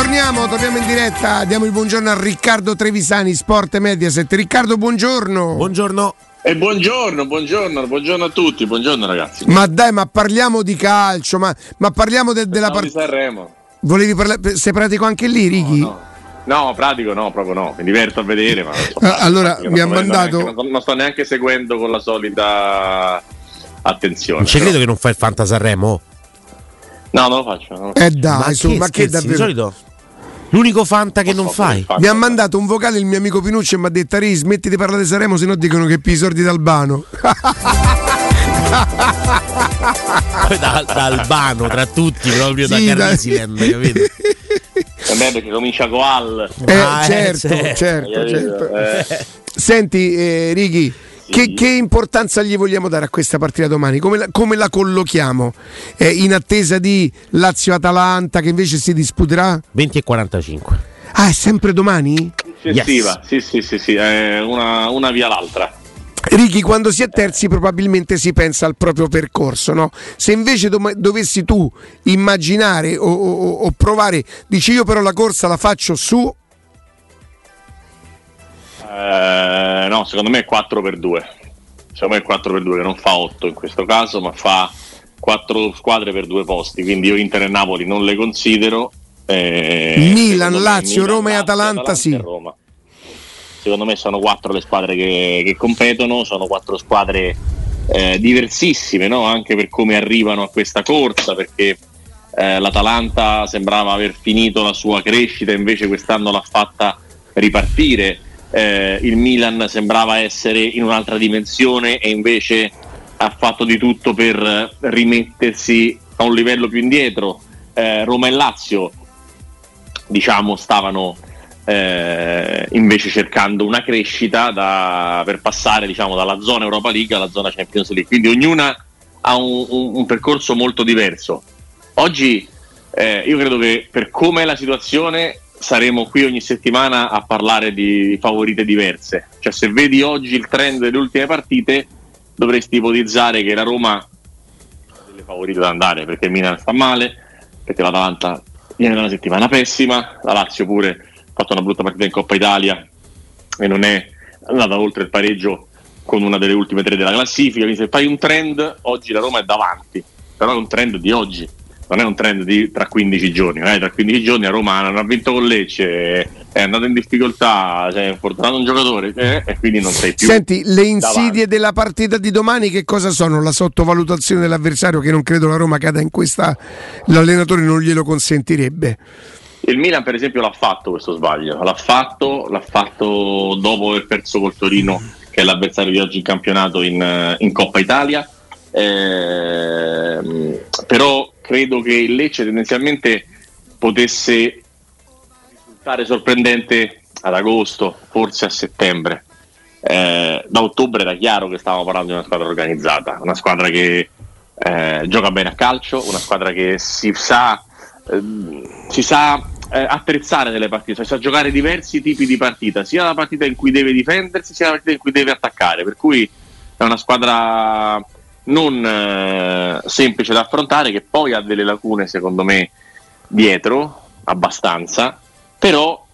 Torniamo, torniamo in diretta. Diamo il buongiorno a Riccardo Trevisani, Sport Mediaset. Riccardo, buongiorno. Buongiorno. E buongiorno, buongiorno, buongiorno a tutti, buongiorno ragazzi. Ma dai, ma parliamo di calcio, ma, ma parliamo de- della partita. Sanremo. Volevi parlare? Sei pratico anche lì, Righi? No, no. no, pratico no, proprio no, mi diverto a vedere. Ma so, ah, allora mi ha mandato. Neanche, non, non, sto neanche seguendo con la solita attenzione. Non ci credo che non fai il Fanta Sanremo. No, non lo faccio. Non lo faccio. Eh dai, ma su, che, ma che davvero? Di solito L'unico Fanta che non fai. Mi ha mandato un vocale il mio amico Pinucci e mi ha detto Ri, smetti di parlare di Saremo, se no dicono che pi sordi d'Albano. da, da, Albano tra tutti, proprio sì, da Carisiland, capito? Vabbè, perché comincia con Al. Eh, ah, certo, eh, certo, certo, certo. Eh. Senti, eh, Righi, che, che, importanza gli vogliamo dare a questa partita domani? Come la, come la collochiamo? Eh, in attesa di Lazio-Atalanta che invece si disputerà? 20 e 45. Ah, è sempre domani? Yes. Sì, sì, sì, sì, è una, una via l'altra. Ricky, quando si è terzi probabilmente si pensa al proprio percorso, no? Se invece dom- dovessi tu immaginare o, o, o, provare, dici io però la corsa la faccio su eh, no, secondo me è 4 per 2. Secondo me è 4 per 2 che non fa 8 in questo caso, ma fa 4 squadre per due posti. Quindi io Inter e Napoli non le considero. Eh, Milan, Lazio, Milan, Roma e Atalanta, Atalanta sì. E Roma. Secondo me sono 4 le squadre che, che competono, sono 4 squadre eh, diversissime, no? anche per come arrivano a questa corsa, perché eh, l'Atalanta sembrava aver finito la sua crescita, invece quest'anno l'ha fatta ripartire eh, il Milan sembrava essere in un'altra dimensione e invece ha fatto di tutto per rimettersi a un livello più indietro. Eh, Roma e Lazio, diciamo, stavano eh, invece cercando una crescita da, per passare diciamo, dalla zona Europa League alla zona Champions League. Quindi ognuna ha un, un, un percorso molto diverso. Oggi eh, io credo che per come è la situazione saremo qui ogni settimana a parlare di favorite diverse. Cioè, se vedi oggi il trend delle ultime partite, dovresti ipotizzare che la Roma ha delle favorite da andare perché il Milan sta male, perché l'Atalanta viene da una settimana pessima, la Lazio pure ha fatto una brutta partita in Coppa Italia e non è andata oltre il pareggio con una delle ultime tre della classifica. Quindi, se fai un trend, oggi la Roma è davanti, però è un trend di oggi non è un trend di tra 15 giorni, eh? tra 15 giorni a Roma non ha vinto con Lecce, è andato in difficoltà, si è infortunato un giocatore eh? e quindi non sei più. Senti, le insidie davanti. della partita di domani che cosa sono? La sottovalutazione dell'avversario che non credo la Roma cada in questa, l'allenatore non glielo consentirebbe. Il Milan per esempio l'ha fatto questo sbaglio, l'ha fatto, l'ha fatto dopo aver perso col Torino che è l'avversario di oggi in campionato in, in Coppa Italia. Eh, però credo che il Lecce tendenzialmente potesse risultare sorprendente ad agosto, forse a settembre. Eh, da ottobre era chiaro che stavamo parlando di una squadra organizzata, una squadra che eh, gioca bene a calcio, una squadra che si sa, eh, si sa eh, attrezzare nelle partite, cioè sa giocare diversi tipi di partita, sia la partita in cui deve difendersi, sia la partita in cui deve attaccare. Per cui è una squadra non eh, semplice da affrontare, che poi ha delle lacune secondo me dietro, abbastanza, però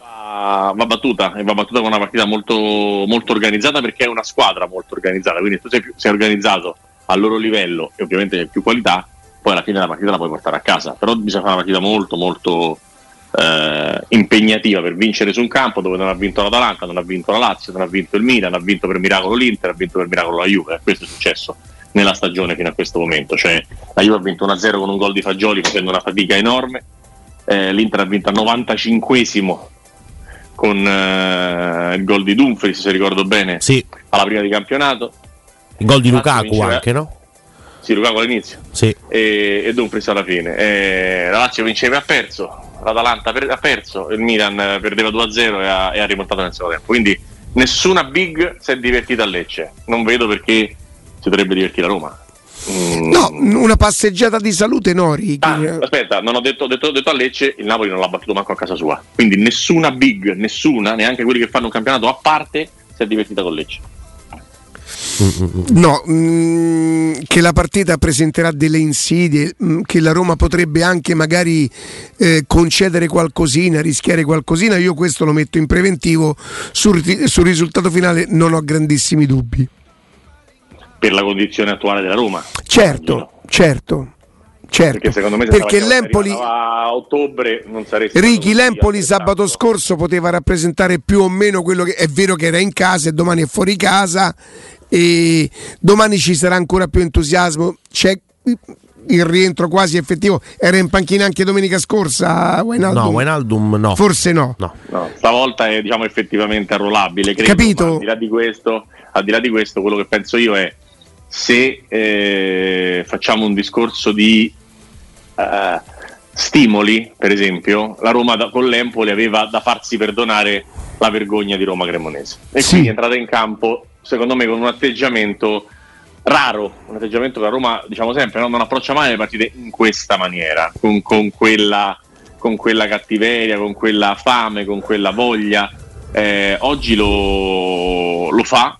va, va battuta e va battuta con una partita molto, molto, organizzata perché è una squadra molto organizzata, quindi tu sei, più, sei organizzato al loro livello e ovviamente hai più qualità, poi alla fine della partita la puoi portare a casa, però bisogna fare una partita molto molto eh, impegnativa per vincere su un campo dove non ha vinto l'Atalanta, non ha vinto la Lazio, non ha vinto il Milan, ha vinto per miracolo l'Inter, ha vinto per miracolo la Juve. Questo è successo nella stagione fino a questo momento. Cioè, la Juve ha vinto 1-0 con un gol di Fagioli facendo una fatica enorme, eh, l'Inter ha vinto al 95esimo con eh, il gol di Dumfries, se ricordo bene, sì. alla prima di campionato. Il gol di Lukaku vinceva... anche, no? Sì, Lukaku all'inizio sì. e, e Dumfries alla fine. Eh, la Lazio vinceva e ha perso, l'Atalanta per, ha perso, il Milan perdeva 2-0 e ha, e ha rimontato nel secondo tempo. Quindi nessuna big si è divertita a Lecce. Non vedo perché si dovrebbe divertire a Roma. Mm. No, una passeggiata di salute no, ah, aspetta, non ho detto, detto, detto, a Lecce, il Napoli non l'ha battuto manco a casa sua. Quindi nessuna big, nessuna, neanche quelli che fanno un campionato a parte, si è divertita con Lecce. No, mh, mm, che la partita presenterà delle insidie, mh, mm, che la Roma potrebbe anche magari eh, concedere qualcosina, rischiare qualcosina, io questo lo metto in preventivo, sul, sul risultato finale non ho grandissimi dubbi. Per la condizione attuale della Roma? Certo, immagino. certo. Certo, perché secondo me perché l'Empoli a ottobre non sarebbe Ricky l'Empoli sabato scorso poteva rappresentare più o meno quello che è vero che era in casa e domani è fuori casa e domani ci sarà ancora più entusiasmo c'è il rientro quasi effettivo era in panchina anche domenica scorsa Wijnaldum? no Wijnaldum no forse no. no. no stavolta è diciamo effettivamente arruolabile credo, capito al di là di questo al di là di questo quello che penso io è se eh, facciamo un discorso di eh, stimoli, per esempio, la Roma da, con l'Empoli aveva da farsi perdonare la vergogna di Roma Cremonese. E sì. quindi è entrata in campo, secondo me, con un atteggiamento raro, un atteggiamento che la Roma, diciamo sempre, no? non approccia mai le partite in questa maniera, con, con, quella, con quella cattiveria, con quella fame, con quella voglia. Eh, oggi lo, lo fa,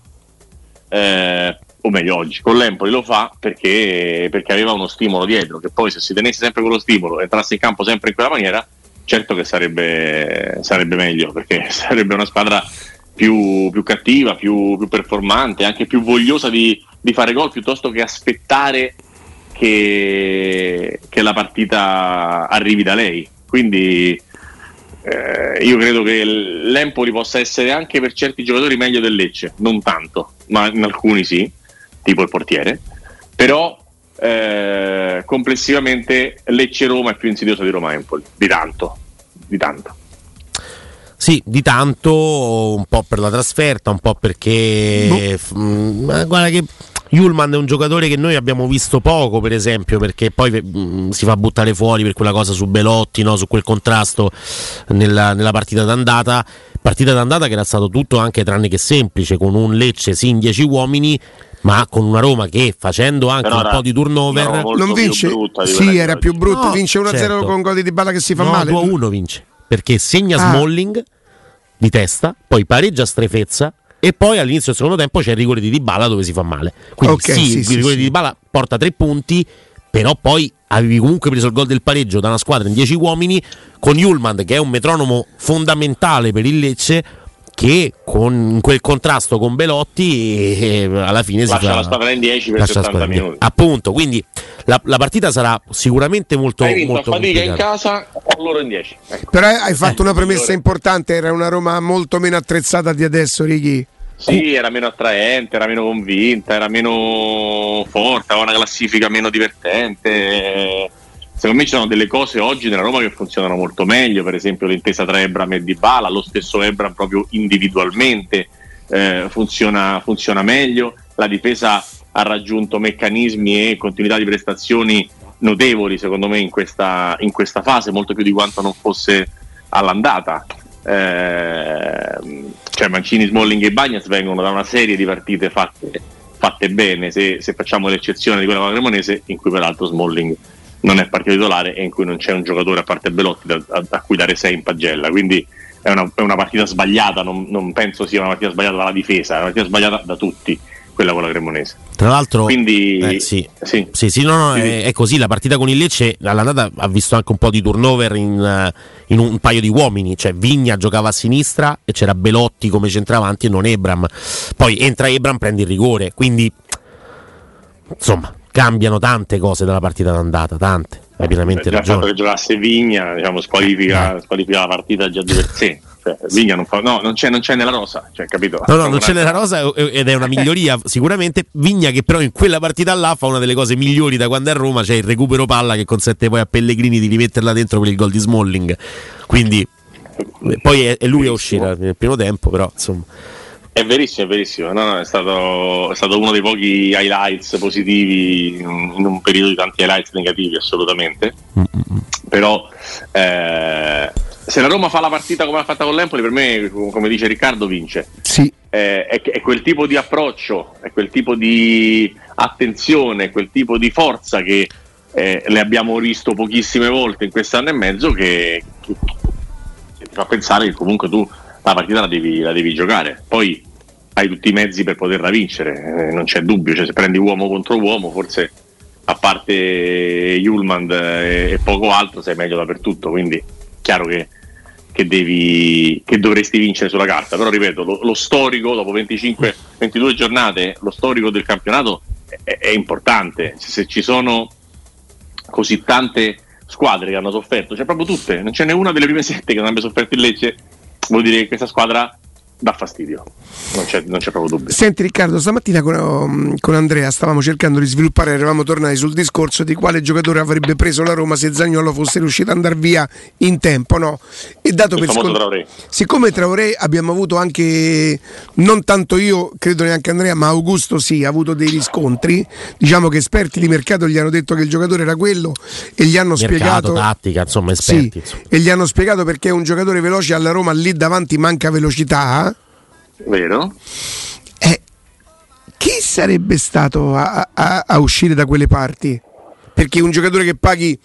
eh, o meglio oggi, con l'Empoli lo fa perché, perché, aveva uno stimolo dietro, che poi se si tenesse sempre quello stimolo e entrasse in campo sempre in quella maniera, certo che sarebbe, sarebbe meglio, perché sarebbe una squadra più, più cattiva, più, più, performante, anche più vogliosa di, di, fare gol piuttosto che aspettare che, che la partita arrivi da lei. Quindi eh, io credo che l'Empoli possa essere anche per certi giocatori meglio del Lecce, non tanto, ma in alcuni sì tipo il portiere, però eh, complessivamente Lecce-Roma è più insidiosa di Roma-Empoli, di tanto, di tanto. Sì, di tanto, un po' per la trasferta, un po' perché... Boh. Mh, guarda che Julman è un giocatore che noi abbiamo visto poco, per esempio, perché poi mh, si fa buttare fuori per quella cosa su Belotti, no? su quel contrasto nella, nella partita d'andata. Partita d'andata che era stato tutto anche tranne che semplice, con un Lecce sì in 10 uomini ma con una Roma che facendo anche Però un po' di turnover non vince. Sì, era più brutto, no, vince 1-0 certo. con gol di Balla che si fa no, male. 2-1 vince, perché segna ah. Smalling di testa, poi pareggia Strefezza e poi all'inizio del secondo tempo c'è il rigore di Dybala dove si fa male. Quindi okay, sì, sì, il rigore sì, di Dybala porta tre punti, però poi avevi comunque preso il gol del pareggio da una squadra in 10 uomini con Julman che è un metronomo fondamentale per il Lecce che con quel contrasto con Belotti eh, alla fine lascia si fa la squadra in 10 per 70 minuti. appunto quindi la, la, partita sarà sicuramente molto hai vinto molto a fatica in casa o loro in 10 ecco. però hai fatto eh, una premessa importante era una Roma molto meno attrezzata di adesso Righi. Sì, era meno attraente, era meno convinta, era meno forte, aveva una classifica meno divertente secondo me ci sono delle cose oggi nella Roma che funzionano molto meglio, per esempio l'intesa tra Ebram e Dybala, lo stesso Ebram proprio individualmente eh, funziona, funziona meglio, la difesa ha raggiunto meccanismi e continuità di prestazioni notevoli secondo me in questa, in questa fase, molto più di quanto non fosse all'andata. Eh, cioè Mancini, Smalling e Bagnas vengono da una serie di partite fatte, fatte bene, se, se, facciamo l'eccezione di quella cremonese, in cui peraltro Smalling non è partito titolare e in cui non c'è un giocatore a parte Belotti da, a, a cui dare 6 in pagella. Quindi è una, è una partita sbagliata, non, non, penso sia una partita sbagliata dalla difesa, è una partita sbagliata da tutti. Quella con la Cremonese. Tra l'altro, Quindi, eh, sì. Sì. Sì, sì, no, no, è, è, così. La partita con il Lecce all'andata ha visto anche un po' di turnover in, in un paio di uomini. Cioè, Vigna giocava a sinistra e c'era Belotti come centravanti e non Ebram. Poi entra Ebram, prende il rigore. Quindi, insomma, cambiano tante cose dalla partita d'andata, tante. Hai pienamente cioè, ragione. Il fatto che giocasse Vigna diciamo, squalifica, eh. squalifica la partita già di per sé. Cioè, Vigna non, fa, no, non, c'è, non c'è nella rosa, cioè, capito? No, no, non c'è nella rosa ed è una miglioria sicuramente. Vigna che però in quella partita là fa una delle cose migliori da quando è a Roma, c'è il recupero palla che consente poi a Pellegrini di rimetterla dentro per il gol di Smalling. Quindi poi è, è lui a uscire nel primo tempo, però insomma. È verissimo, è verissimo. No, no, è, stato, è, stato, uno dei pochi highlights positivi in un periodo di tanti highlights negativi, assolutamente. Mm-hmm. Però eh, se la Roma fa la partita come ha fatta con l'Empoli, per me, come dice Riccardo, vince. Sì. Eh, è, è, quel tipo di approccio, è quel tipo di attenzione, quel tipo di forza che eh, le abbiamo visto pochissime volte in quest'anno e mezzo che, che, che ti fa pensare che comunque tu la partita la devi, la devi giocare. Poi hai tutti i mezzi per poterla vincere, eh, non c'è dubbio, cioè, se prendi uomo contro uomo forse a parte Julmand e, e, poco altro sei meglio dappertutto, quindi chiaro che, che, devi, che dovresti vincere sulla carta, però ripeto, lo, lo storico dopo 25, 22 giornate, lo storico del campionato è, è importante, se, se ci sono così tante squadre che hanno sofferto, cioè proprio tutte, non ce n'è una delle prime sette che non abbia sofferto il Lecce, vuol dire che questa squadra dà fastidio, non c'è, non c'è, proprio dubbio. Senti Riccardo, stamattina con, um, con, Andrea stavamo cercando di sviluppare, eravamo tornati sul discorso di quale giocatore avrebbe preso la Roma se Zagnolo fosse riuscito ad andare via in tempo, no? E dato per scont- Traoré. Siccome Traoré abbiamo avuto anche, non tanto io, credo neanche Andrea, ma Augusto sì, ha avuto dei riscontri, diciamo che esperti di mercato gli hanno detto che il giocatore era quello e gli hanno mercato, spiegato... tattica, insomma, esperti. Sì, e gli hanno spiegato perché è un giocatore veloce alla Roma lì davanti manca velocità Vero? Eh, chi sarebbe stato a, a, a, uscire da quelle parti? Perché un giocatore che paghi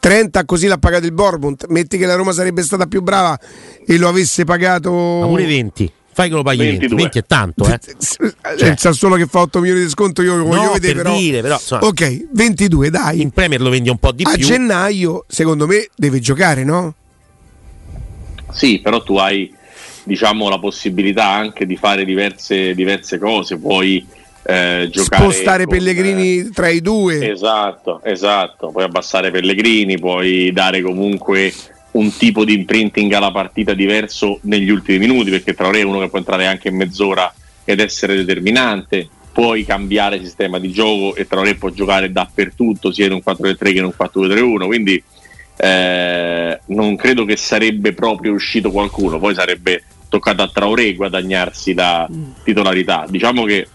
30 così l'ha pagato il Bournemouth, metti che la Roma sarebbe stata più brava e lo avesse pagato... Ma pure 20 fai che lo paghi 20, 20 è tanto eh. cioè. il Sassuolo che fa 8 milioni di sconto io lo voglio no, vedere per però, dire, però insomma, ok 22 dai in Premier lo vendi un po' di a più a gennaio secondo me deve giocare no? sì però tu hai diciamo, la possibilità anche di fare diverse, diverse cose, puoi eh, giocare spostare con, Pellegrini eh, tra i due. Esatto, esatto, puoi abbassare Pellegrini, puoi dare comunque un tipo di imprinting alla partita diverso negli ultimi minuti, perché Traoré è uno che può entrare anche in mezz'ora ed essere determinante. Puoi cambiare sistema di gioco e Traoré può giocare dappertutto, sia in un 4-3 che in un 4-2-3-1. Quindi eh, non credo che sarebbe proprio uscito qualcuno, poi sarebbe toccato a Traoré guadagnarsi la mm. titolarità. Diciamo che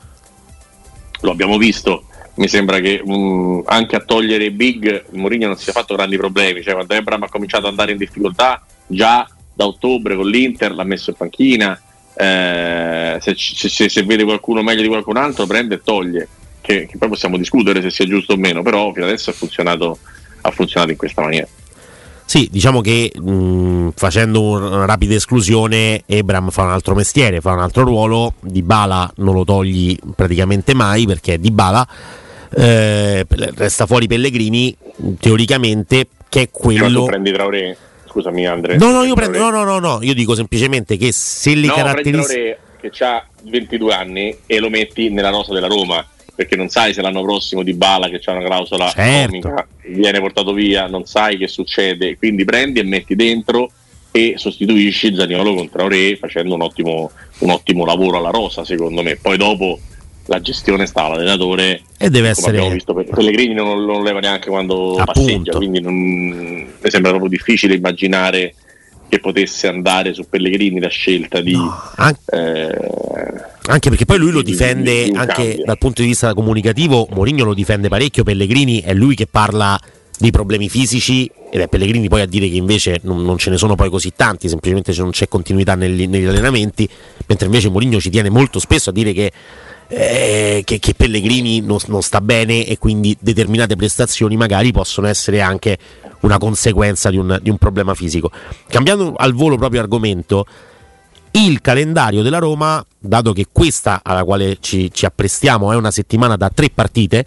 lo abbiamo visto, mi sembra che um, anche a togliere Big Mourinho non si sia fatto grandi problemi, cioè quando Ebram ha cominciato ad andare in difficoltà già da ottobre con l'Inter l'ha messo in panchina, eh, se, se, se, vede qualcuno meglio di qualcun altro prende e toglie, che, che poi possiamo discutere se sia giusto o meno, però fino adesso ha funzionato, ha funzionato in questa maniera. Sì, diciamo che mh, facendo una rapida esclusione, Ebram fa un altro mestiere, fa un altro ruolo, Di Bala non lo togli praticamente mai perché è Di Bala, eh, resta fuori Pellegrini, teoricamente, che è quello... Ma tu prendi Traoré? Scusami Andrea. No, no, io prendo, no, no, no, no, io dico semplicemente che se le no, caratteristiche... che ha 22 anni e lo metti nella rosa della Roma perché non sai se l'anno prossimo di Bala che c'è una clausola certo. viene portato via, non sai che succede, quindi prendi e metti dentro e sostituisci Zaniolo con Traoré facendo un ottimo, un ottimo lavoro alla rosa secondo me. Poi dopo la gestione sta all'allenatore e deve essere abbiamo visto Pellegrini non, non leva neanche quando Appunto. passeggia quindi non, mi sembra proprio difficile immaginare che potesse andare su Pellegrini la scelta di no, anche, eh, anche, perché poi lui lo difende di, anche cambio. dal punto di vista comunicativo Mourinho lo difende parecchio Pellegrini è lui che parla di problemi fisici ed è Pellegrini poi a dire che invece non, non ce ne sono poi così tanti semplicemente non c'è continuità negli, negli allenamenti mentre invece Mourinho ci tiene molto spesso a dire che eh, che, che, Pellegrini non, non, sta bene e quindi determinate prestazioni magari possono essere anche una conseguenza di un, di un problema fisico. Cambiando al volo proprio argomento, il calendario della Roma, dato che questa alla quale ci, ci apprestiamo è una settimana da tre partite,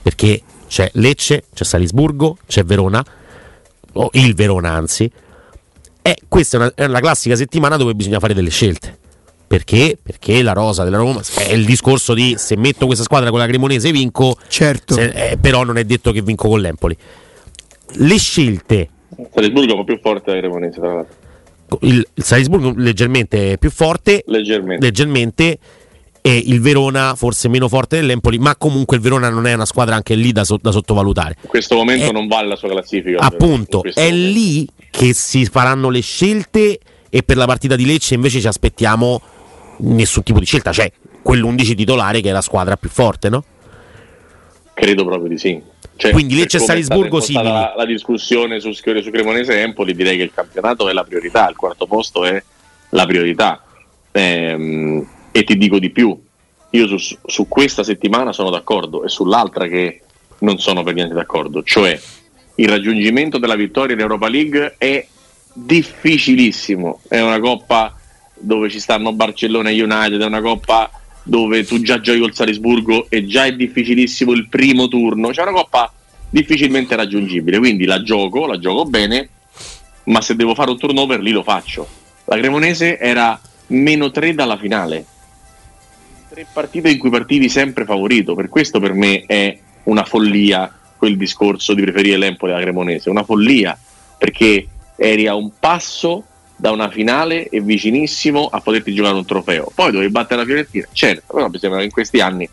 perché c'è Lecce, c'è Salisburgo, c'è Verona, o il Verona anzi, e questa è, una, è la classica settimana dove bisogna fare delle scelte perché? Perché la rosa della Roma è il discorso di se metto questa squadra con la Cremonese vinco, certo. se, eh, però non è detto che vinco con l'Empoli. Le scelte. Salisburgo è un po' più forte della Cremonese, tra l'altro. Il, il Salisburgo leggermente più forte, leggermente. leggermente e il Verona forse meno forte dell'Empoli, ma comunque il Verona non è una squadra anche lì da, so, da sottovalutare. In questo momento è, non vale la sua classifica. Appunto, è momento. lì che si faranno le scelte e per la partita di Lecce invece ci aspettiamo nessun tipo di scelta, cioè quell'11 titolare che è la squadra più forte, no? Credo proprio di sì. Cioè, Quindi Lecce e Salisburgo sì. La, la discussione su Schiore su Cremonese e Empoli direi che il campionato è la priorità, il quarto posto è la priorità. Ehm, e ti dico di più, io su, su questa settimana sono d'accordo e sull'altra che non sono per niente d'accordo, cioè il raggiungimento della vittoria in Europa League è difficilissimo, è una coppa dove ci stanno Barcellona e United, è una coppa dove tu già giochi col Salisburgo e già è difficilissimo il primo turno, c'è una coppa difficilmente raggiungibile, quindi la gioco, la gioco bene, ma se devo fare un turnover lì lo faccio. La Cremonese era meno 3 dalla finale, tre partite in cui partivi sempre favorito, per questo per me è una follia quel discorso di preferire l'Empoli alla Cremonese, una follia, perché eri a un passo da una finale e vicinissimo a poterti giocare un trofeo. Poi dovevi battere la Fiorentina, certo, però mi sembra che in questi anni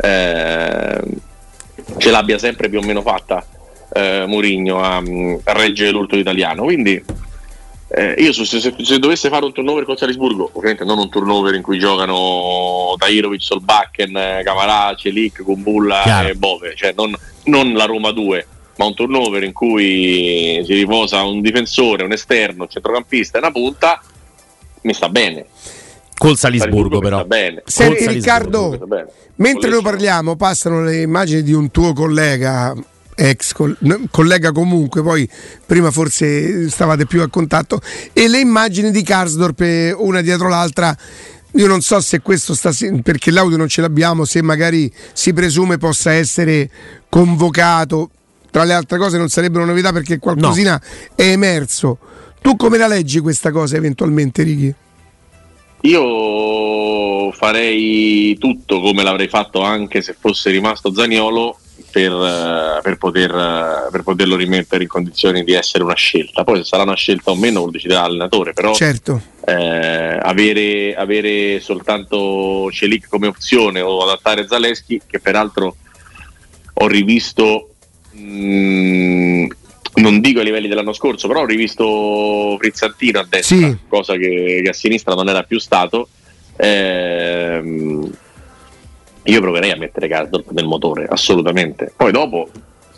eh, ce l'abbia sempre più o meno fatta eh, Mourinho a, a reggere l'urto italiano. Quindi eh, io se, se, se, dovesse fare un turnover con Salisburgo, ovviamente non un turnover in cui giocano Tairovic, Solbakken, Camarà, Celic, Kumbulla e Bove, cioè non, non la Roma 2 ma un turnover in cui si riposa un difensore, un esterno, un centrocampista e una punta, mi sta bene. Col Salisburgo, però. Senti Riccardo, mentre noi parliamo, passano le immagini di un tuo collega, ex collega comunque, poi prima forse stavate più a contatto, e le immagini di Karsdorp una dietro l'altra. Io non so se questo sta perché l'audio non ce l'abbiamo, se magari si presume possa essere convocato tra le altre cose non sarebbero novità perché qualcosina no. è emerso. Tu come la leggi questa cosa eventualmente, Righi? Io farei tutto come l'avrei fatto anche se fosse rimasto Zaniolo per, eh, per, poter, eh, per, poterlo rimettere in condizioni di essere una scelta. Poi se sarà una scelta o meno lo deciderà l'allenatore, però certo. eh, avere, avere, soltanto Celic come opzione o adattare Zaleschi, che peraltro ho rivisto Mm, non dico ai livelli dell'anno scorso, però ho rivisto Frizzantino a destra, sì. cosa che, che, a sinistra non era più stato. Ehm, io proverei a mettere Gardorp nel motore, assolutamente. Poi dopo,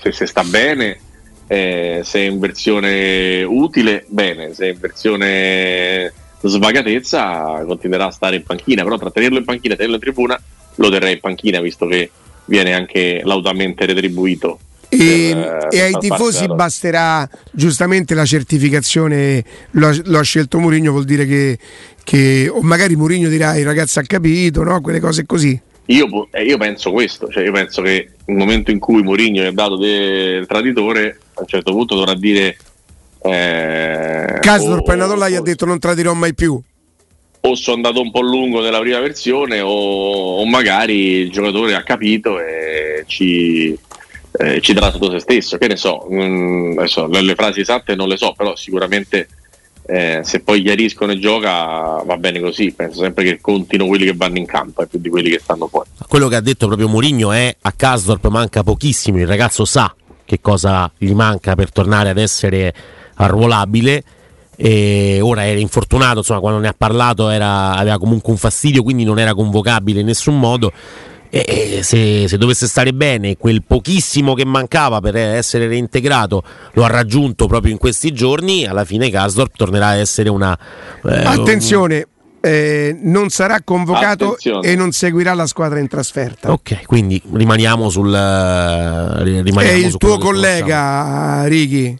se, se sta bene, eh, se è in versione utile, bene, se è in versione svagatezza, continuerà a stare in panchina, però tra tenerlo in panchina e tenerlo in tribuna, lo terrei in panchina, visto che viene anche lautamente retribuito e, per, e ai tifosi basterà giustamente la certificazione, lo, lo ha scelto Mourinho, vuol dire che, che, o magari Mourinho dirà il ragazzo ha capito, no? quelle cose così. Io, eh, io, penso questo, cioè io penso che nel momento in cui Mourinho è dato del traditore, a un certo punto dovrà dire... Eh, Casdorp è andato là e ha detto non tradirò mai più o sono andato un po' lungo nella prima versione o, o magari il giocatore ha capito e ci, eh, ci darà tutto se stesso, che ne so, mh, mm, adesso, le, le, frasi esatte non le so, però sicuramente eh, se poi chiariscono e gioca va bene così, penso sempre che contino quelli che vanno in campo e più di quelli che stanno fuori. Quello che ha detto proprio Mourinho è a Casdorp manca pochissimo, il ragazzo sa che cosa gli manca per tornare ad essere arruolabile e ora era infortunato, insomma quando ne ha parlato era, aveva comunque un fastidio, quindi non era convocabile in nessun modo e se, se, dovesse stare bene, quel pochissimo che mancava per essere reintegrato lo ha raggiunto proprio in questi giorni. Alla fine Gasdorp tornerà a essere una. Eh, Attenzione, eh, non sarà convocato Attenzione. e non seguirà la squadra in trasferta. Ok, quindi rimaniamo sul. Eh, rimaniamo È il tuo collega Righi.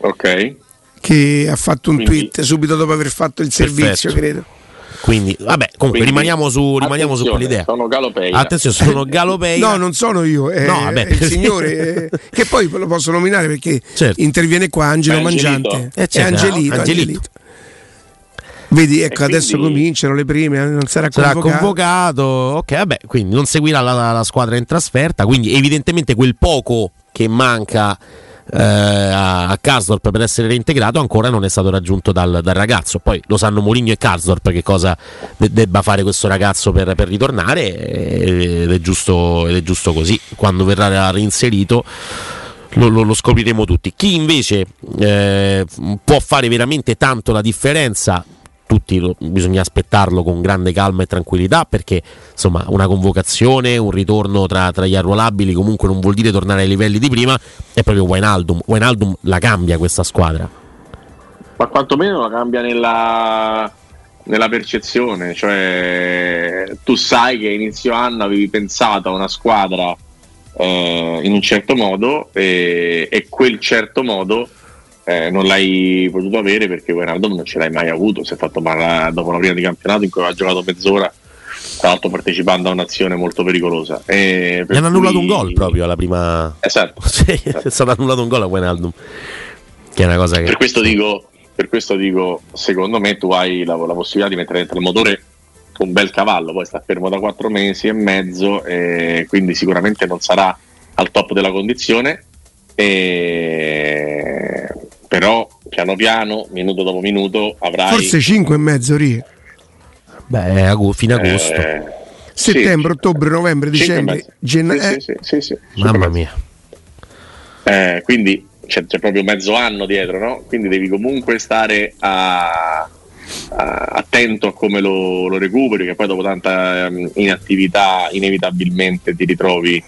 Ok. Che ha fatto un quindi... tweet subito dopo aver fatto il servizio, Perfetto. credo. Quindi, vabbè, comunque Quindi, rimaniamo, su, rimaniamo su quell'idea. Sono Galopei. Attenzione, sono Galopei. no, non sono io, è, no, vabbè. è il signore eh, che poi lo posso nominare perché certo. interviene qua Angelo Beh, Mangiante. Eh, certo. È Angelito, Angelito. Angelito. Vedi, ecco, quindi... adesso cominciano le prime, eh, non sarà, sarà convocato. convocato. Ok, vabbè, quindi non seguirà la, la, squadra in trasferta, quindi evidentemente quel poco che manca eh, a Karsdorp per essere reintegrato ancora non è stato raggiunto dal, dal ragazzo. Poi lo sanno Mourinho e Karsdorp che cosa de- debba fare questo ragazzo per, per ritornare ed è, giusto, ed è giusto così. Quando verrà reinserito lo, lo, lo, scopriremo tutti. Chi invece eh, può fare veramente tanto la differenza tutti lo, bisogna aspettarlo con grande calma e tranquillità perché insomma una convocazione, un ritorno tra, tra, gli arruolabili comunque non vuol dire tornare ai livelli di prima, è proprio Wijnaldum. Wijnaldum la cambia questa squadra. Ma quantomeno la cambia nella, nella percezione, cioè tu sai che inizio anno avevi pensato a una squadra eh, in un certo modo e, e quel certo modo eh, non l'hai potuto avere perché Wijnaldum non ce l'hai mai avuto, si è fatto male dopo la prima di campionato in cui aveva giocato mezz'ora tra l'altro partecipando a un'azione molto pericolosa. E Gli hanno annullato un gol proprio alla prima. Esatto. sì, esatto. è stato annullato un gol a Wijnaldum. Che è una cosa che. Per questo dico, per questo dico secondo me tu hai la, la, possibilità di mettere dentro il motore un bel cavallo, poi sta fermo da quattro mesi e mezzo, e quindi sicuramente non sarà al top della condizione. E... Però piano piano, minuto dopo minuto, avrai. Forse 5 e mezzo, Rie. Beh, fine agosto. Eh, Settembre, sì, ottobre, novembre, dicembre, gennaio. Sì, sì, sì, Mamma mia. Eh, quindi c'è, c'è, proprio mezzo anno dietro, no? Quindi devi comunque stare a, a, attento a come lo, lo, recuperi, che poi dopo tanta um, inattività inevitabilmente ti ritrovi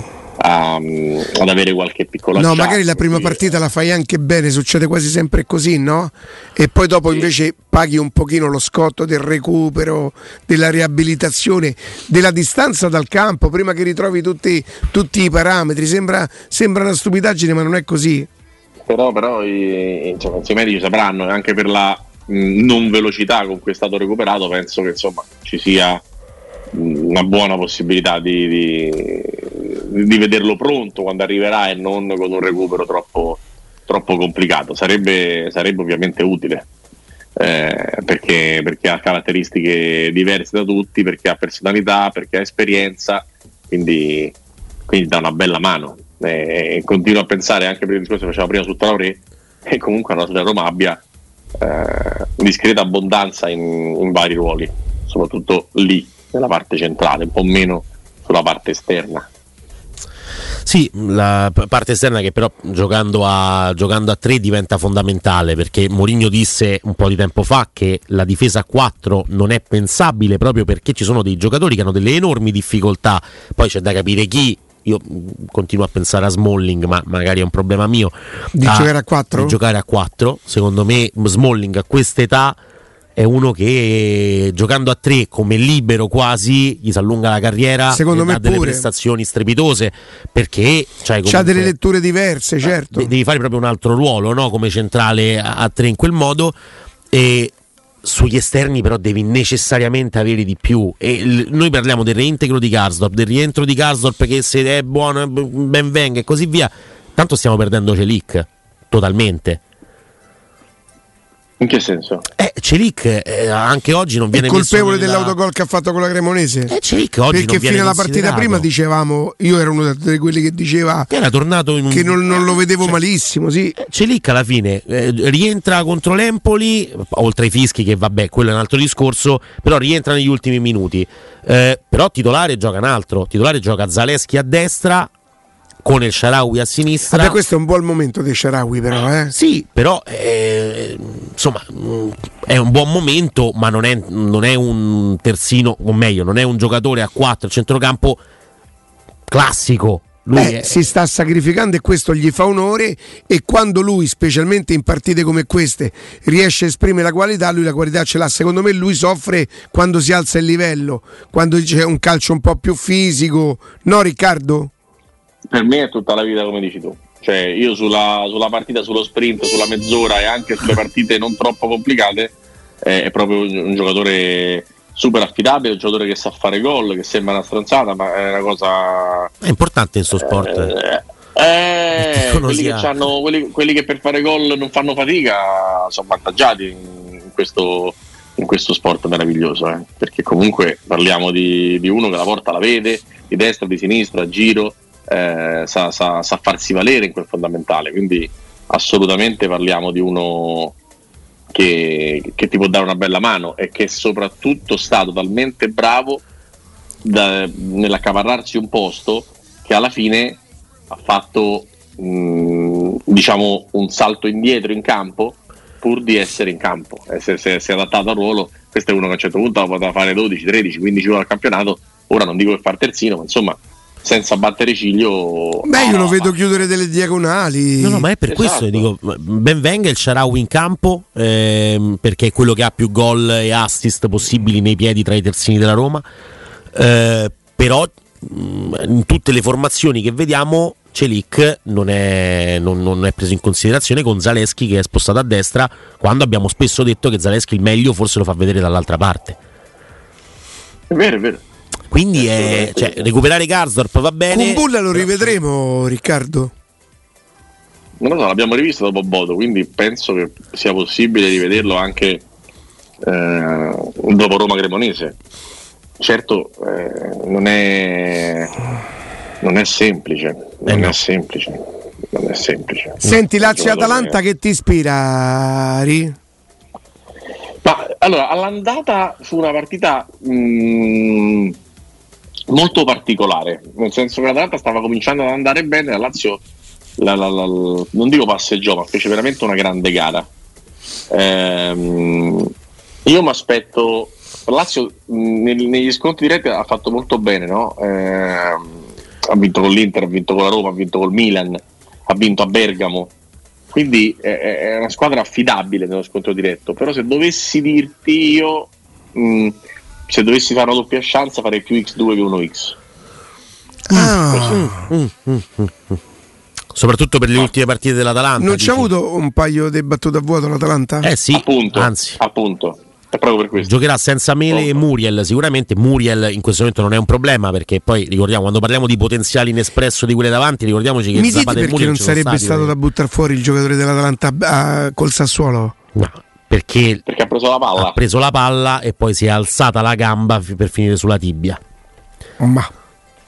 um, ad avere qualche piccola No, magari la prima partita la fai anche bene, succede quasi sempre così, no? E poi dopo sì. invece paghi un pochino lo scotto del recupero, della riabilitazione, della distanza dal campo, prima che ritrovi tutti, tutti i parametri. Sembra, sembra, una stupidaggine, ma non è così. Però, però i, insomma, i medici sapranno, anche per la mh, non velocità con cui è stato recuperato, penso che insomma, ci sia una buona possibilità di, di, di, vederlo pronto quando arriverà e non con un recupero troppo, troppo complicato. Sarebbe, sarebbe, ovviamente utile eh, perché, perché, ha caratteristiche diverse da tutti, perché ha personalità, perché ha esperienza, quindi, quindi dà una bella mano. Eh, e continuo a pensare anche per il discorso che faceva prima su Traoré che comunque la Roma abbia eh, discreta abbondanza in, in vari ruoli, soprattutto lì nella parte centrale, un po' meno sulla parte esterna. Sì, la parte esterna che però giocando a, giocando a 3 diventa fondamentale perché Mourinho disse un po' di tempo fa che la difesa a 4 non è pensabile proprio perché ci sono dei giocatori che hanno delle enormi difficoltà, poi c'è da capire chi io continuo a pensare a Smalling, ma magari è un problema mio. Di a, giocare a 4? Di giocare a 4. Secondo me Smalling a questa età è uno che giocando a tre come libero quasi gli si allunga la carriera secondo me ha delle pure. prestazioni strepitose perché cioè, ha delle letture diverse certo devi fare proprio un altro ruolo no? come centrale a tre in quel modo e sugli esterni però devi necessariamente avere di più e l- noi parliamo del reintegro di Karsdorp del rientro di Karsdorp che se è buono ben venga e così via tanto stiamo perdendo Celic totalmente in che senso? Eh, Celic eh, anche oggi non viene è colpevole nella... dell'autogol che ha fatto con la Cremonese. Eh, Celic oggi Perché fino alla partita prima dicevamo, io ero uno di quelli che diceva che era tornato in un... che non, non lo vedevo cioè, malissimo, sì. Eh, Celic alla fine eh, rientra contro l'Empoli, oltre ai fischi che vabbè, quello è un altro discorso, però rientra negli ultimi minuti. Eh, però titolare gioca un altro, titolare gioca Zaleschi a destra, con il Sharawi a sinistra. Vabbè, questo è un buon momento dei Sharawi, però. Eh? Sì, però eh, insomma è un buon momento, ma non è, non è, un terzino, o meglio, non è un giocatore a 4 a centrocampo classico. Lui è... si sta sacrificando e questo gli fa onore e quando lui, specialmente in partite come queste, riesce a esprimere la qualità, lui la qualità ce l'ha. Secondo me lui soffre quando si alza il livello, quando c'è un calcio un po' più fisico. No Riccardo? Per me è tutta la vita come dici tu. Cioè, io sulla, sulla partita, sullo sprint, sulla mezz'ora e anche sulle partite non troppo complicate, eh, è proprio un, un, giocatore super affidabile, un giocatore che sa fare gol, che sembra una stronzata, ma è una cosa. È importante in suo sport. Eh, eh, quelli, che quelli, quelli, che per fare gol non fanno fatica sono vantaggiati in, questo, in questo, sport meraviglioso. Eh? Perché comunque parliamo di, di uno che la porta la vede, di destra, di sinistra, a giro eh, sa, sa, sa, farsi valere in quel fondamentale. Quindi assolutamente parliamo di uno che, che, ti può dare una bella mano e che soprattutto è stato talmente bravo da, nell'accaparrarsi un posto che alla fine ha fatto mh, diciamo un salto indietro in campo pur di essere in campo, si è adattato al ruolo. Questo è uno che a un certo punto poteva fare 12, 13, 15 ore al campionato. Ora non dico che far terzino, ma insomma senza battere ciglio. Beh, io lo vedo chiudere delle diagonali. No, no, ma è per esatto. questo che dico: ben venga il Sharawi in campo, ehm, perché è quello che ha più gol e assist possibili nei piedi tra i terzini della Roma. Eh, però mm, in tutte le formazioni che vediamo Celic non è, non, non è, preso in considerazione con Zaleschi che è spostato a destra quando abbiamo spesso detto che Zaleschi il meglio forse lo fa vedere dall'altra parte. È vero, è vero. Quindi è, cioè, recuperare Garsdorp va bene. Con Bulla lo rivedremo, Riccardo. Non lo so, l'abbiamo rivisto dopo Bodo, quindi penso che sia possibile rivederlo anche eh, dopo Roma Cremonese. Certo, eh, non, è, non è semplice, non, eh no. è semplice, non è semplice. Senti, Lazio-Atalanta che ti ispira, Ri? Ma, allora, all'andata fu una partita mh, mm, molto particolare, nel senso che l'Atalanta stava cominciando ad andare bene, la Lazio la, la, la, non dico passeggiò, ma fece veramente una grande gara. Ehm, io mi aspetto. Lazio nel, negli scontri diretti ha fatto molto bene, no? ehm, ha vinto con l'Inter, ha vinto con la Roma, ha vinto col Milan, ha vinto a Bergamo. Quindi è, è una squadra affidabile nello scontro diretto. Però se dovessi dirti io, mh, se dovessi fare una doppia chance, farei più X2 che 1X. Ah. Mm, mm, mm, soprattutto per le ultime partite dell'Atalanta. Non c'è avuto un paio di battute a vuoto l'Atalanta? Eh sì, appunto, anzi. Appunto. È proprio per questo. Giocherà senza Mele e Muriel. Sicuramente Muriel in questo momento non è un problema perché poi ricordiamo quando parliamo di potenziale inespresso di quelle davanti, ricordiamoci che Mi Zapata e Muriel non sarebbe stato da buttare fuori il giocatore dell'Atalanta uh, col Sassuolo? No. Perché, perché ha preso la palla. Ha preso la palla e poi si è alzata la gamba per finire sulla tibia. Ma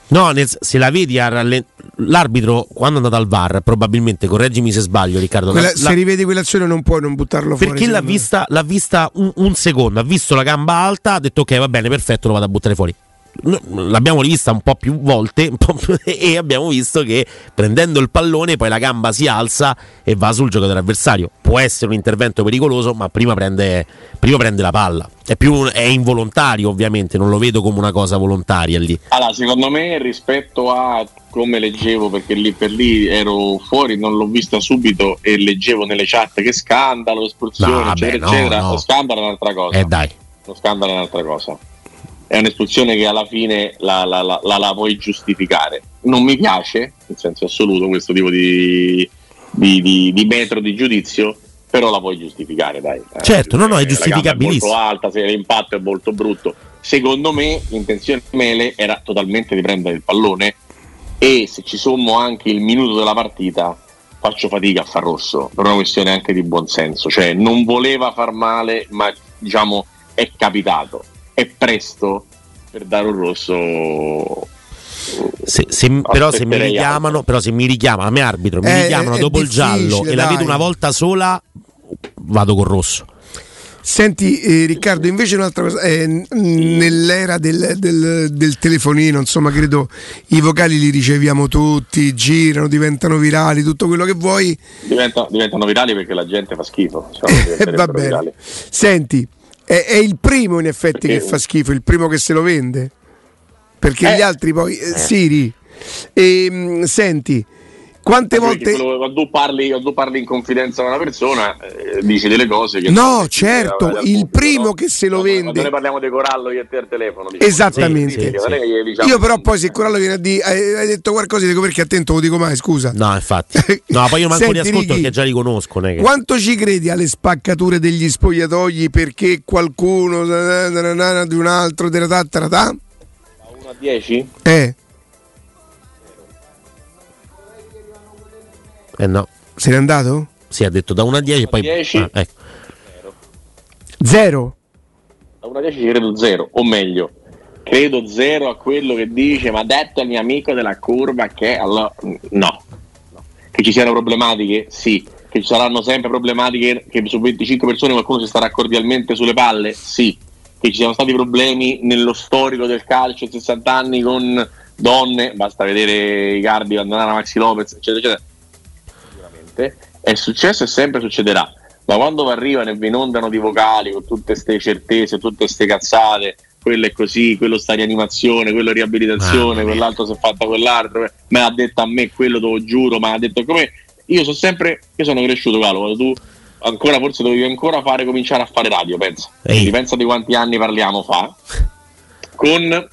No, nel, se la vedi rallen- l'arbitro quando è andato al VAR, probabilmente correggimi se sbaglio, Riccardo. Quella, la, se rivedi quell'azione non puoi non buttarlo fuori. Perché l'ha vista, l'ha vista un, un, secondo, ha visto la gamba alta, ha detto ok, va bene, perfetto, lo vado a buttare fuori l'abbiamo rivista un po' più volte po' e abbiamo visto che prendendo il pallone poi la gamba si alza e va sul giocatore avversario. Può essere un intervento pericoloso, ma prima prende, prima prende la palla. È, più, è, involontario, ovviamente, non lo vedo come una cosa volontaria lì. Allora, secondo me, rispetto a come leggevo, perché lì per lì ero fuori, non l'ho vista subito e leggevo nelle chat che scandalo, espulsione, no, eccetera, no, eccetera. No. Lo scandalo è un'altra cosa. Eh dai. Lo scandalo è un'altra cosa è un'espulsione che alla fine la, la, la, la, puoi giustificare. Non mi piace, in senso assoluto, questo tipo di, di, di, di metro di giudizio, però la puoi giustificare, dai. Certo, no, no, è giustificabilissimo. È molto alta, se l'impatto è molto brutto. Secondo me l'intenzione di Mele era totalmente di prendere il pallone e se ci sommo anche il minuto della partita faccio fatica a far rosso per una questione anche di buonsenso, cioè non voleva far male, ma diciamo è capitato è presto per dare un rosso. Se, se, però, se mi richiamano, però se mi richiamano, a me arbitro, mi eh, richiamano dopo il giallo dai. e la vedo una volta sola, vado col rosso. Senti eh, Riccardo, invece un'altra cosa, eh, nell'era del, del, del, telefonino, insomma, credo i vocali li riceviamo tutti, girano, diventano virali, tutto quello che vuoi. Diventa, diventano virali perché la gente fa schifo. Eh, va bene. Virali. Senti, è, è il primo in effetti Perché... che fa schifo, il primo che se lo vende. Perché eh. gli altri poi... Eh, Siri. E, ehm, senti, quante volte quello, quando, parli, quando, parli, in confidenza con una persona eh, dici delle cose che no certo il pubblico, primo no? che se lo vende quando ne parliamo di Corallo io e te al telefono diciamo, esattamente. sì, sì, sì. Diciamo, io però poi se Corallo viene a dire hai, hai detto qualcosa dico perché attento lo dico mai scusa. No infatti. No poi io manco Senti, riascolto Ricky, perché già li conosco che... quanto ci credi alle spaccature degli spogliatoi perché qualcuno di un altro della tattara da? 1 a 10 eh Eh no. Se n'è andato? Sì, ha detto da 1 a 10 poi... 10 ah, ecco. 0. Da 1 a 10 credo 0, o meglio, credo 0 a quello che dice, ma ha detto il mio amico della curva che... Allora, no. no. Che ci siano problematiche? Sì. Che ci saranno sempre problematiche, che su 25 persone qualcuno si starà cordialmente sulle palle? Sì. Che ci siano stati problemi nello storico del calcio 60 anni con donne, basta vedere i cardi abbandonare a Maxi Lopez, eccetera, eccetera sicuramente, è successo e sempre succederà. Ma quando arrivano e vi inondano di vocali con tutte queste certezze, tutte queste cazzate, quello è così, quello sta in animazione, quello è riabilitazione, ah, quell'altro si è fatta quell'altro, me l'ha detto a me, quello te lo giuro, ma ha detto come io sono sempre, io sono cresciuto Calo, quando tu ancora forse dovevi ancora fare, cominciare a fare radio, pensa. Quindi pensa di quanti anni parliamo fa, con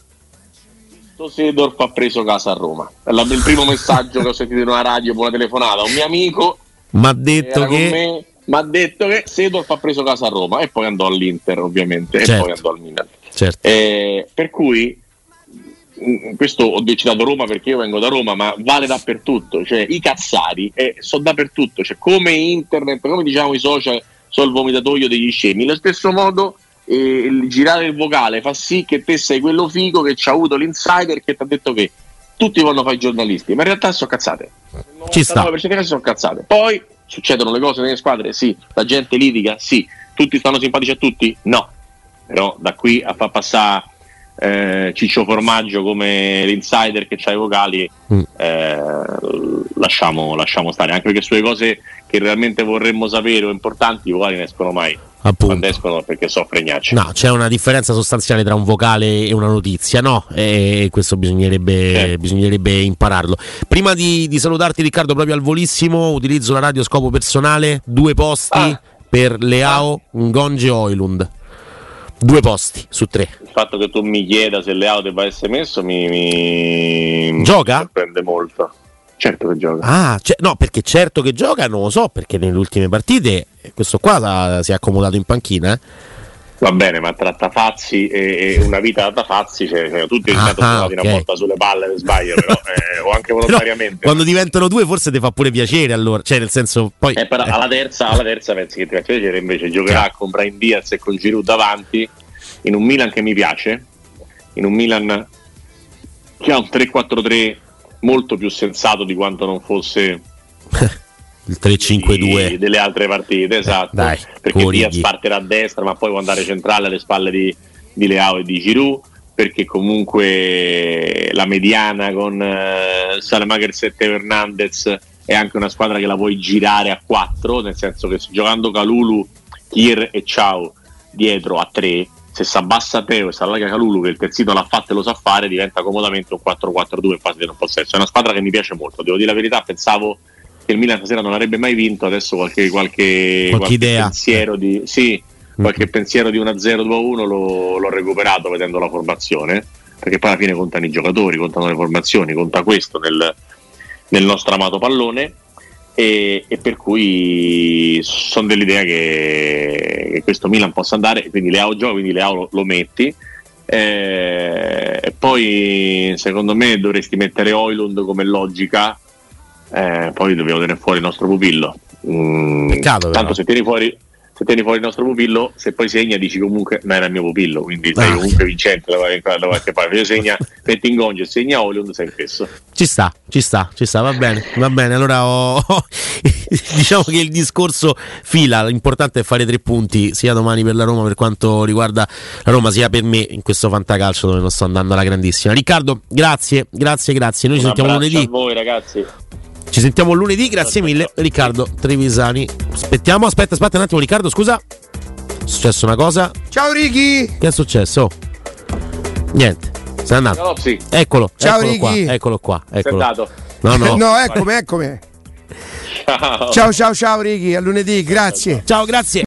Sedorf ha preso casa a Roma. È il primo messaggio che ho sentito in una radio con una telefonata. Un mio amico mi ha detto che mi ha detto che Sedorf ha preso casa a Roma e poi andò all'Inter ovviamente certo. e poi andò al Milan. Certo. Eh, per cui mm, questo ho citato Roma perché io vengo da Roma, ma vale dappertutto. Cioè, i cazzari eh, sono dappertutto. Cioè, come internet, come diciamo i social sono il vomitatoio degli scemi. Allo stesso modo, eh, il girare il vocale fa sì che te sei quello figo che ci ha avuto l'insider che ti ha detto che tutti vogliono fare i giornalisti, ma in realtà sono cazzate. Ci sta. sono cazzate. Poi succedono le cose nelle squadre? Sì. La gente litiga? Sì. Tutti stanno simpatici a tutti? No. Però da qui a far passare eh, Ciccio Formaggio come l'insider che c'ha i vocali, mm. eh, lasciamo, lasciamo, stare. Anche perché sulle cose che realmente vorremmo sapere o importanti, i vocali ne escono mai. Appunto. Quando escono perché so fregnacci. No, c'è una differenza sostanziale tra un vocale e una notizia, no? E questo bisognerebbe, eh. bisognerebbe impararlo. Prima di, di, salutarti, Riccardo, proprio al volissimo, utilizzo la radio scopo personale, due posti ah. per Leao, ah. Ngonge Oilund. Due posti su tre. Il fatto che tu mi chieda se Leao debba essere messo mi, mi gioca? Mi sorprende molto. Certo che gioca. Ah, c- no, perché certo che gioca, non lo so, perché nelle ultime partite questo qua si è accomodato in panchina. Eh? Va bene, ma tra Tafazzi e, e una vita da Tafazzi, cioè, cioè, tutti ogni tanto ah, okay. una volta sulle palle per sbaglio, però, eh, o anche volontariamente. Però, quando diventano due forse ti fa pure piacere allora, cioè nel senso poi... Eh, però, eh. Alla, terza, alla terza pensi che ti faccia piacere, invece giocherà yeah. con Brian Diaz e con Giroud davanti, in un Milan che mi piace, in un Milan che ha un 3-4-3 molto più sensato di quanto non fosse... il 3-5-2 delle altre partite, esatto. Dai, perché Diaz partirà a destra, ma poi può andare centrale alle spalle di, di Leao e di Giroud. Perché comunque la mediana con uh, Salamaker e Hernandez è anche una squadra che la puoi girare a 4, nel senso che giocando Calulu, Kier e Ciao dietro a 3, se si abbassa Teo e si allarga Calulu che il terzino l'ha fatto e lo sa fare, diventa comodamente un 4-4-2 in fase di non possesso. È una squadra che mi piace molto, devo dire la verità, pensavo che il Milan stasera non avrebbe mai vinto, adesso qualche, qualche, qualche pensiero di... Sì, qualche mm-hmm. pensiero di 1-0-2-1 l'ho, l'ho recuperato vedendo la formazione, perché poi alla fine contano i giocatori, contano le formazioni, conta questo nel, nel nostro amato pallone. E, e, per cui sono dell'idea che, che, questo Milan possa andare, quindi Leao gioca, quindi Leao lo, lo metti. Eh, e poi secondo me dovresti mettere Oilund come logica eh, poi dobbiamo tenere fuori il nostro pupillo. Mm, Peccato, tanto se tieni fuori se tieni fuori il nostro pupillo, se poi segna dici comunque non era il mio pupillo, quindi sei ah. comunque vincente da qualche parte. Se segna metti in gonge, segna Oliund, sei fesso. Ci sta, ci sta, ci sta, va bene, va bene. Allora ho... diciamo che il discorso fila, l'importante è fare tre punti sia domani per la Roma per quanto riguarda la Roma, sia per me in questo fantacalcio dove non sto andando alla grandissima. Riccardo, grazie, grazie, grazie. Noi ci sentiamo lunedì. a voi ragazzi. Ci sentiamo lunedì, grazie mille Riccardo Trevisani. Aspettiamo, aspetta, aspetta un attimo Riccardo, scusa. È successo una cosa. Ciao Ricky! Che è successo? Niente. Sei andato. No, sì. Eccolo. Ciao eccolo Ricky. Qua, eccolo qua. Eccolo. Sei andato. No, no. no, eccomi, eccomi. Ciao. ciao, ciao, ciao Ricky, a lunedì, grazie. Ciao, grazie.